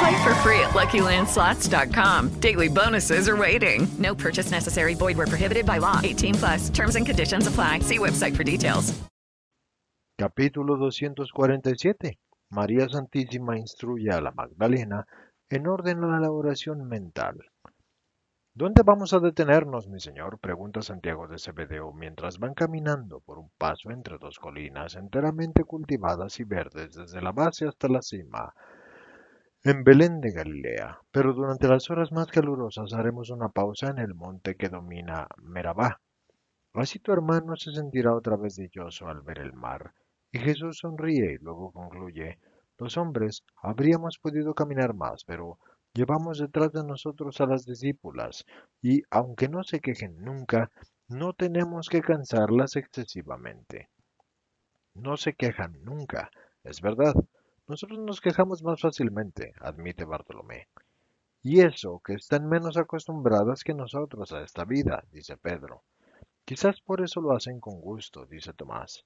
Play for free at LuckyLandSlots.com. Daily bonuses are waiting. No purchase necessary. Void were prohibited by law. 18 plus. Terms and conditions apply. See website for details. Capítulo 247. María Santísima instruye a la Magdalena en orden a la oración mental. ¿Dónde vamos a detenernos, mi señor? pregunta Santiago de Cebedeo mientras van caminando por un paso entre dos colinas enteramente cultivadas y verdes desde la base hasta la cima, en Belén de Galilea. Pero durante las horas más calurosas haremos una pausa en el monte que domina Merabá. Así tu hermano se sentirá otra vez dichoso al ver el mar. Y Jesús sonríe y luego concluye, los hombres habríamos podido caminar más, pero Llevamos detrás de nosotros a las discípulas y, aunque no se quejen nunca, no tenemos que cansarlas excesivamente. No se quejan nunca, es verdad. Nosotros nos quejamos más fácilmente, admite Bartolomé. Y eso, que están menos acostumbradas que nosotros a esta vida, dice Pedro. Quizás por eso lo hacen con gusto, dice Tomás.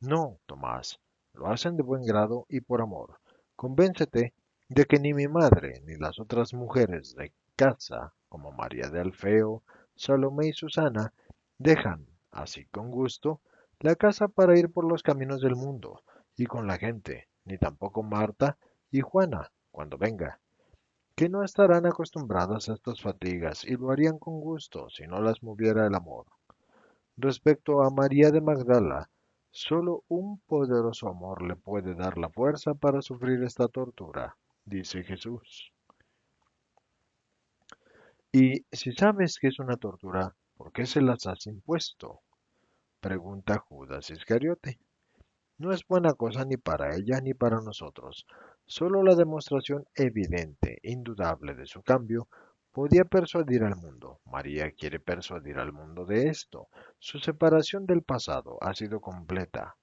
No, Tomás, lo hacen de buen grado y por amor. Convéncete de que ni mi madre ni las otras mujeres de casa, como María de Alfeo, Salomé y Susana, dejan, así con gusto, la casa para ir por los caminos del mundo y con la gente, ni tampoco Marta y Juana, cuando venga, que no estarán acostumbradas a estas fatigas y lo harían con gusto si no las moviera el amor. Respecto a María de Magdala, solo un poderoso amor le puede dar la fuerza para sufrir esta tortura dice Jesús. Y si sabes que es una tortura, ¿por qué se las has impuesto? Pregunta Judas Iscariote. No es buena cosa ni para ella ni para nosotros. Solo la demostración evidente, indudable de su cambio, podía persuadir al mundo. María quiere persuadir al mundo de esto. Su separación del pasado ha sido completa.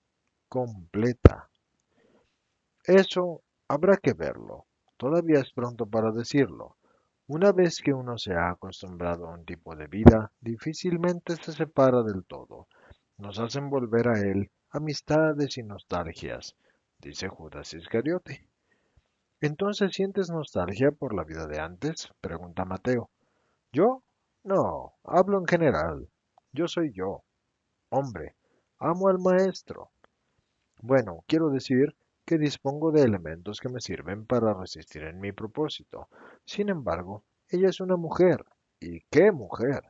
Completa. Eso habrá que verlo. Todavía es pronto para decirlo. Una vez que uno se ha acostumbrado a un tipo de vida, difícilmente se separa del todo. Nos hacen volver a él amistades y nostalgias, dice Judas Iscariote. ¿Entonces sientes nostalgia por la vida de antes? pregunta Mateo. ¿Yo? No, hablo en general. Yo soy yo. Hombre, amo al maestro. Bueno, quiero decir que dispongo de elementos que me sirven para resistir en mi propósito. Sin embargo, ella es una mujer. ¿Y qué mujer?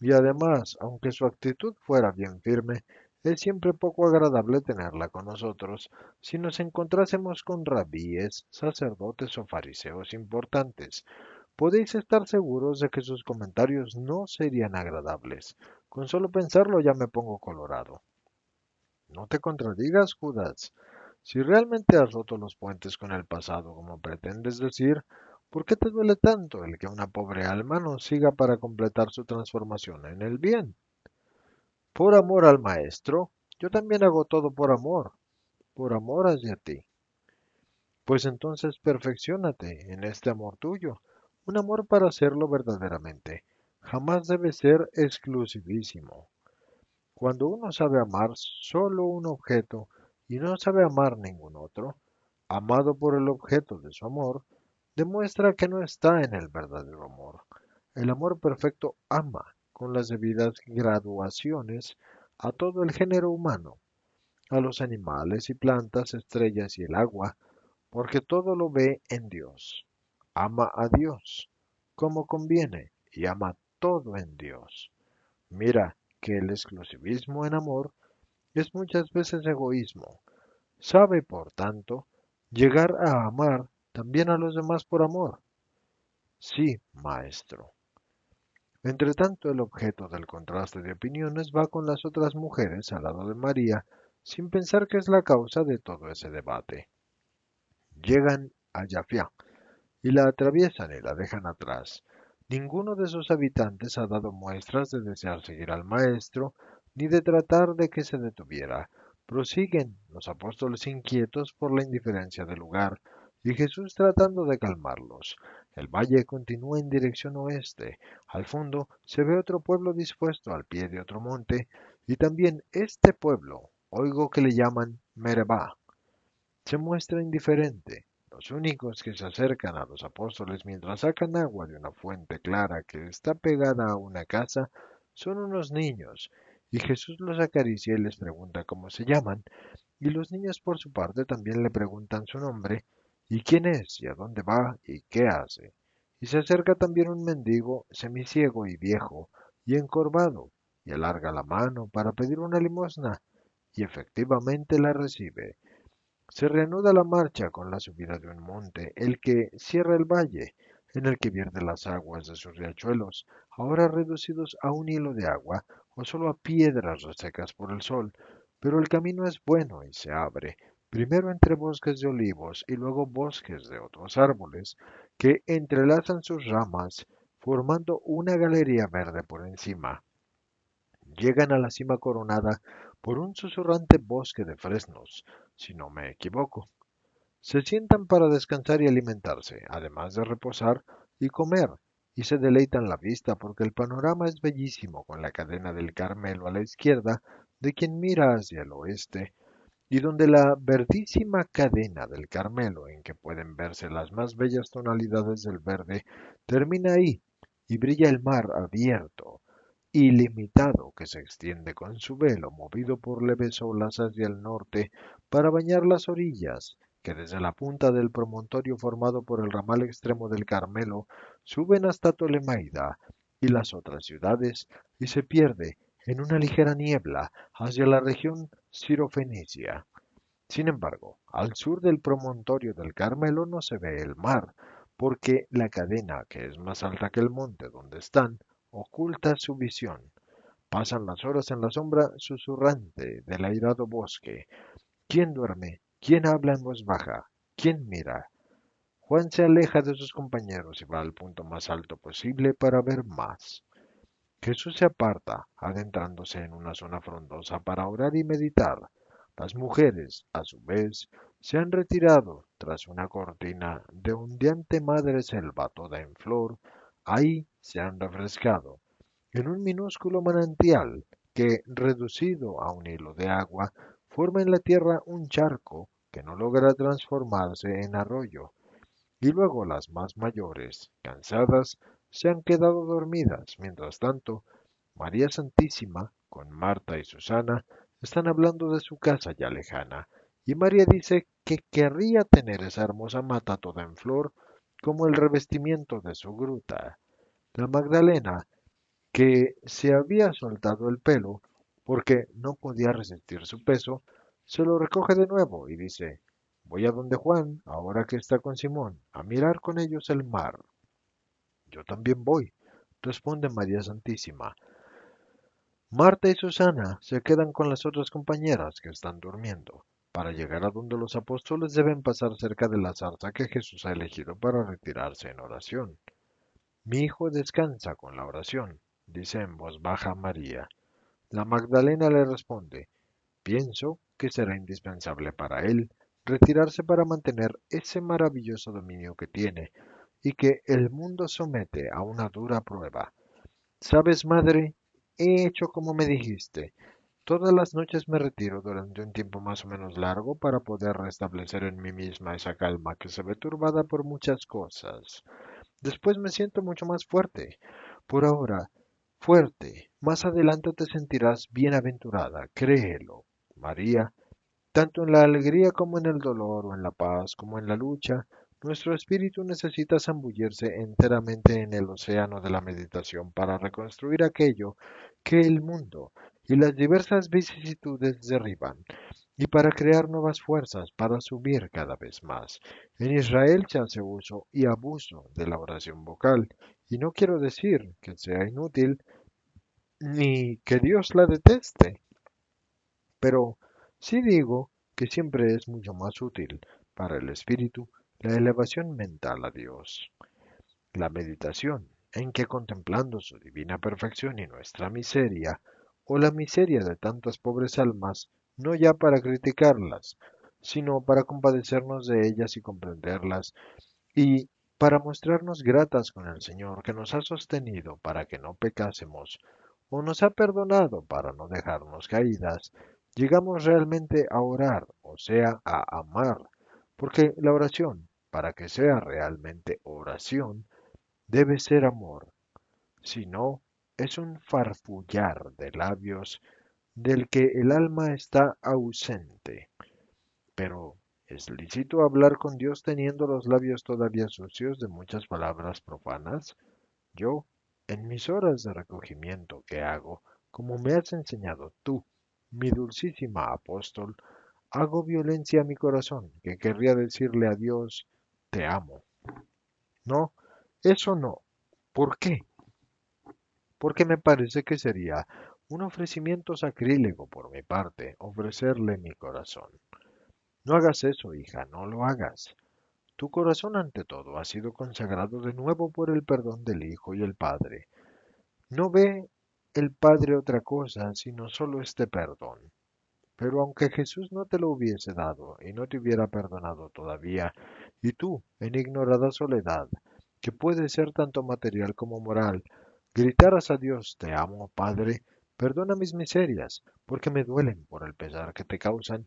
Y además, aunque su actitud fuera bien firme, es siempre poco agradable tenerla con nosotros si nos encontrásemos con rabíes, sacerdotes o fariseos importantes. Podéis estar seguros de que sus comentarios no serían agradables. Con solo pensarlo ya me pongo colorado. No te contradigas, Judas. Si realmente has roto los puentes con el pasado, como pretendes decir, ¿por qué te duele tanto el que una pobre alma no siga para completar su transformación en el bien? Por amor al Maestro, yo también hago todo por amor, por amor hacia ti. Pues entonces perfeccionate en este amor tuyo, un amor para hacerlo verdaderamente. Jamás debe ser exclusivísimo. Cuando uno sabe amar solo un objeto, y no sabe amar ningún otro, amado por el objeto de su amor, demuestra que no está en el verdadero amor. El amor perfecto ama, con las debidas graduaciones, a todo el género humano, a los animales y plantas, estrellas y el agua, porque todo lo ve en Dios. Ama a Dios, como conviene, y ama todo en Dios. Mira que el exclusivismo en amor es muchas veces egoísmo. Sabe, por tanto, llegar a amar también a los demás por amor. Sí, maestro. Entre tanto, el objeto del contraste de opiniones va con las otras mujeres al lado de María, sin pensar que es la causa de todo ese debate. Llegan a Yafia y la atraviesan y la dejan atrás. Ninguno de sus habitantes ha dado muestras de desear seguir al maestro, ni de tratar de que se detuviera. Prosiguen los apóstoles inquietos por la indiferencia del lugar, y Jesús tratando de calmarlos. El valle continúa en dirección oeste. Al fondo se ve otro pueblo dispuesto al pie de otro monte, y también este pueblo, oigo que le llaman Mereba, se muestra indiferente. Los únicos que se acercan a los apóstoles mientras sacan agua de una fuente clara que está pegada a una casa son unos niños, y Jesús los acaricia y les pregunta cómo se llaman, y los niños por su parte también le preguntan su nombre, y quién es, y a dónde va, y qué hace. Y se acerca también un mendigo semiciego y viejo, y encorvado, y alarga la mano para pedir una limosna, y efectivamente la recibe. Se reanuda la marcha con la subida de un monte, el que cierra el valle, en el que vierte las aguas de sus riachuelos, ahora reducidos a un hilo de agua o solo a piedras resecas por el sol, pero el camino es bueno y se abre, primero entre bosques de olivos y luego bosques de otros árboles, que entrelazan sus ramas, formando una galería verde por encima. Llegan a la cima coronada por un susurrante bosque de fresnos, si no me equivoco. Se sientan para descansar y alimentarse, además de reposar y comer, y se deleitan la vista porque el panorama es bellísimo con la cadena del Carmelo a la izquierda de quien mira hacia el oeste, y donde la verdísima cadena del Carmelo, en que pueden verse las más bellas tonalidades del verde, termina ahí, y brilla el mar abierto, ilimitado, que se extiende con su velo movido por leves olas hacia el norte para bañar las orillas, que desde la punta del promontorio formado por el ramal extremo del Carmelo suben hasta Tolemaida y las otras ciudades y se pierde en una ligera niebla hacia la región cirofenicia. Sin embargo, al sur del promontorio del Carmelo no se ve el mar, porque la cadena, que es más alta que el monte donde están, oculta su visión. Pasan las horas en la sombra susurrante del airado bosque. ¿Quién duerme? ¿Quién habla en voz baja? ¿Quién mira? Juan se aleja de sus compañeros y va al punto más alto posible para ver más. Jesús se aparta, adentrándose en una zona frondosa para orar y meditar. Las mujeres, a su vez, se han retirado tras una cortina de ondeante madre selva toda en flor. Ahí se han refrescado, en un minúsculo manantial que, reducido a un hilo de agua, forma en la tierra un charco que no logra transformarse en arroyo. Y luego las más mayores, cansadas, se han quedado dormidas. Mientras tanto, María Santísima, con Marta y Susana, están hablando de su casa ya lejana, y María dice que querría tener esa hermosa mata toda en flor como el revestimiento de su gruta. La Magdalena, que se había soltado el pelo porque no podía resistir su peso, se lo recoge de nuevo y dice, voy a donde Juan, ahora que está con Simón, a mirar con ellos el mar. Yo también voy, responde María Santísima. Marta y Susana se quedan con las otras compañeras que están durmiendo. Para llegar a donde los apóstoles deben pasar cerca de la zarza que Jesús ha elegido para retirarse en oración. Mi hijo descansa con la oración, dice en voz baja María. La Magdalena le responde, pienso que será indispensable para él retirarse para mantener ese maravilloso dominio que tiene y que el mundo somete a una dura prueba. Sabes, madre, he hecho como me dijiste. Todas las noches me retiro durante un tiempo más o menos largo para poder restablecer en mí misma esa calma que se ve turbada por muchas cosas. Después me siento mucho más fuerte. Por ahora, fuerte. Más adelante te sentirás bienaventurada, créelo. María, tanto en la alegría como en el dolor, o en la paz como en la lucha, nuestro espíritu necesita zambullirse enteramente en el océano de la meditación para reconstruir aquello que el mundo y las diversas vicisitudes derriban, y para crear nuevas fuerzas para subir cada vez más. En Israel se hace uso y abuso de la oración vocal, y no quiero decir que sea inútil ni que Dios la deteste, pero sí digo que siempre es mucho más útil para el espíritu la elevación mental a Dios. La meditación, en que contemplando su divina perfección y nuestra miseria, o la miseria de tantas pobres almas, no ya para criticarlas, sino para compadecernos de ellas y comprenderlas, y para mostrarnos gratas con el Señor que nos ha sostenido para que no pecásemos, o nos ha perdonado para no dejarnos caídas, llegamos realmente a orar, o sea, a amar, porque la oración, para que sea realmente oración, debe ser amor. Si no, es un farfullar de labios del que el alma está ausente. Pero ¿es lícito hablar con Dios teniendo los labios todavía sucios de muchas palabras profanas? Yo, en mis horas de recogimiento que hago, como me has enseñado tú, mi dulcísima apóstol, hago violencia a mi corazón, que querría decirle a Dios, te amo. No, eso no. ¿Por qué? Porque me parece que sería un ofrecimiento sacrílego por mi parte ofrecerle mi corazón. No hagas eso, hija, no lo hagas. Tu corazón ante todo ha sido consagrado de nuevo por el perdón del Hijo y el Padre. No ve el Padre otra cosa sino solo este perdón. Pero aunque Jesús no te lo hubiese dado y no te hubiera perdonado todavía, y tú, en ignorada soledad, que puede ser tanto material como moral, gritaras a Dios, te amo, Padre, perdona mis miserias, porque me duelen por el pesar que te causan,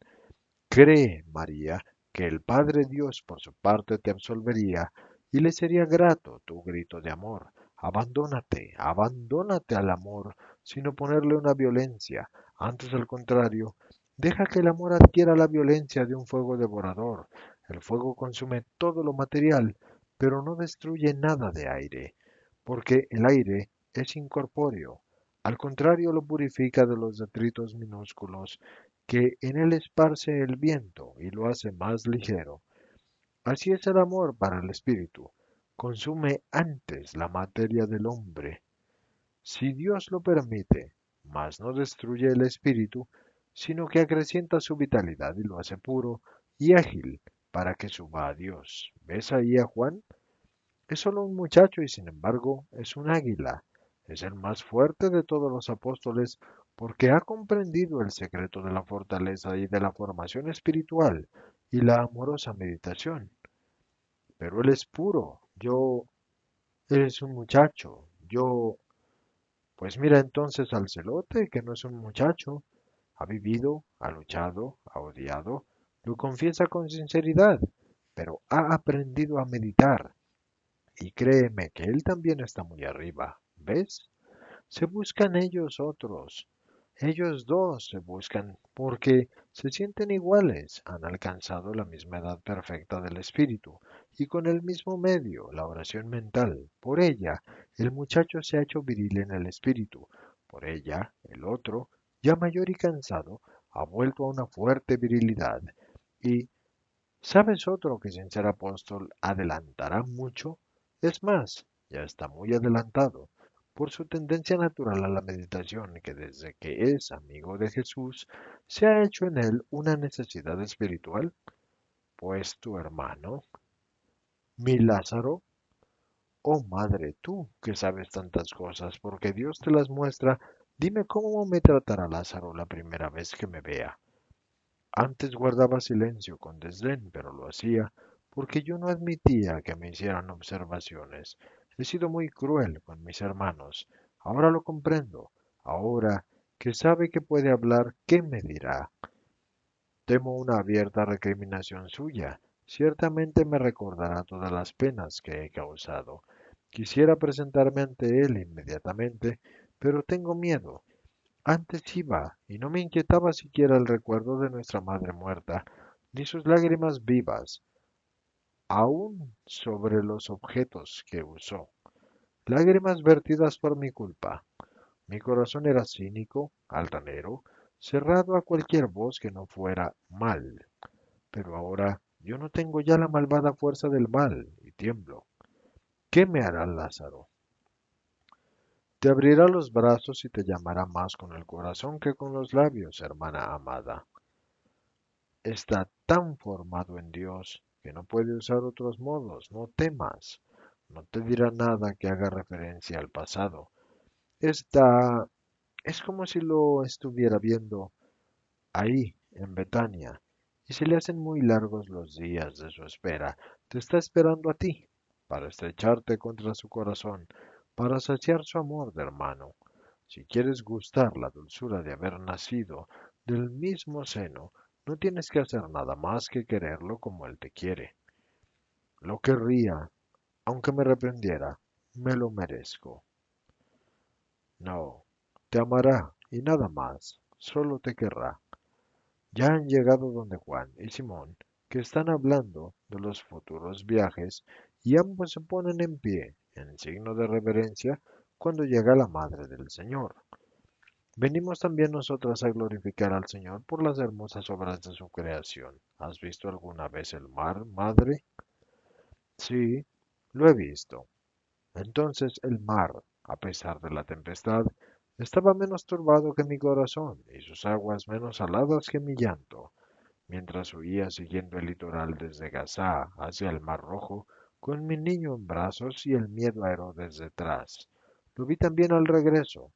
cree, María, que el Padre Dios por su parte te absolvería y le sería grato tu grito de amor, Abandónate, abandónate al amor, sin oponerle una violencia. Antes, al contrario, deja que el amor adquiera la violencia de un fuego devorador. El fuego consume todo lo material, pero no destruye nada de aire, porque el aire es incorpóreo. Al contrario, lo purifica de los detritos minúsculos que en él esparce el viento y lo hace más ligero. Así es el amor para el espíritu consume antes la materia del hombre, si Dios lo permite, mas no destruye el espíritu, sino que acrecienta su vitalidad y lo hace puro y ágil para que suba a Dios. ¿Ves ahí a Juan? Es solo un muchacho y sin embargo es un águila. Es el más fuerte de todos los apóstoles porque ha comprendido el secreto de la fortaleza y de la formación espiritual y la amorosa meditación. Pero él es puro, yo, eres un muchacho, yo, pues mira entonces al celote, que no es un muchacho, ha vivido, ha luchado, ha odiado, lo confiesa con sinceridad, pero ha aprendido a meditar. Y créeme que él también está muy arriba, ¿ves? Se buscan ellos otros, ellos dos se buscan porque se sienten iguales, han alcanzado la misma edad perfecta del espíritu, y con el mismo medio, la oración mental. Por ella, el muchacho se ha hecho viril en el espíritu. Por ella, el otro, ya mayor y cansado, ha vuelto a una fuerte virilidad. Y, ¿sabes otro que sin ser apóstol adelantará mucho? Es más, ya está muy adelantado, por su tendencia natural a la meditación, que desde que es amigo de Jesús, se ha hecho en él una necesidad espiritual. Pues tu hermano, mi Lázaro? Oh madre, tú que sabes tantas cosas, porque Dios te las muestra, dime cómo me tratará Lázaro la primera vez que me vea. Antes guardaba silencio con desdén, pero lo hacía porque yo no admitía que me hicieran observaciones. He sido muy cruel con mis hermanos. Ahora lo comprendo. Ahora que sabe que puede hablar, ¿qué me dirá? Temo una abierta recriminación suya, ciertamente me recordará todas las penas que he causado. Quisiera presentarme ante él inmediatamente, pero tengo miedo. Antes iba, y no me inquietaba siquiera el recuerdo de nuestra madre muerta, ni sus lágrimas vivas, aún sobre los objetos que usó. Lágrimas vertidas por mi culpa. Mi corazón era cínico, altanero, cerrado a cualquier voz que no fuera mal. Pero ahora yo no tengo ya la malvada fuerza del mal y tiemblo. ¿Qué me hará Lázaro? Te abrirá los brazos y te llamará más con el corazón que con los labios, hermana amada. Está tan formado en Dios que no puede usar otros modos. No temas. No te dirá nada que haga referencia al pasado. Está... es como si lo estuviera viendo ahí, en Betania, y se le hacen muy largos los días de su espera. Te está esperando a ti, para estrecharte contra su corazón, para saciar su amor de hermano. Si quieres gustar la dulzura de haber nacido del mismo seno, no tienes que hacer nada más que quererlo como él te quiere. Lo querría, aunque me reprendiera, me lo merezco. No, te amará y nada más, solo te querrá. Ya han llegado donde Juan y Simón, que están hablando de los futuros viajes, y ambos se ponen en pie, en signo de reverencia, cuando llega la Madre del Señor. Venimos también nosotras a glorificar al Señor por las hermosas obras de su creación. ¿Has visto alguna vez el mar, Madre? Sí, lo he visto. Entonces el mar, a pesar de la tempestad, estaba menos turbado que mi corazón y sus aguas menos saladas que mi llanto. Mientras huía siguiendo el litoral desde Gaza hacia el Mar Rojo, con mi niño en brazos y el miedo a Herodes detrás. Lo vi también al regreso.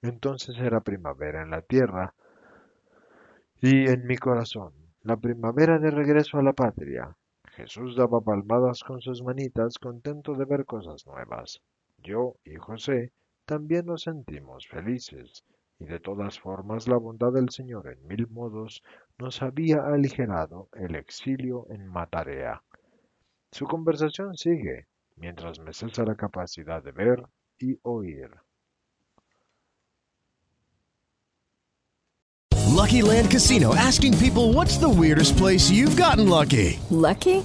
Entonces era primavera en la tierra y en mi corazón, la primavera de regreso a la patria. Jesús daba palmadas con sus manitas, contento de ver cosas nuevas. Yo y José también nos sentimos felices, y de todas formas la bondad del Señor en mil modos nos había aligerado el exilio en Matarea. Su conversación sigue, mientras me cesa la capacidad de ver y oír. Lucky Land Casino asking people what's the weirdest place you've gotten lucky? Lucky?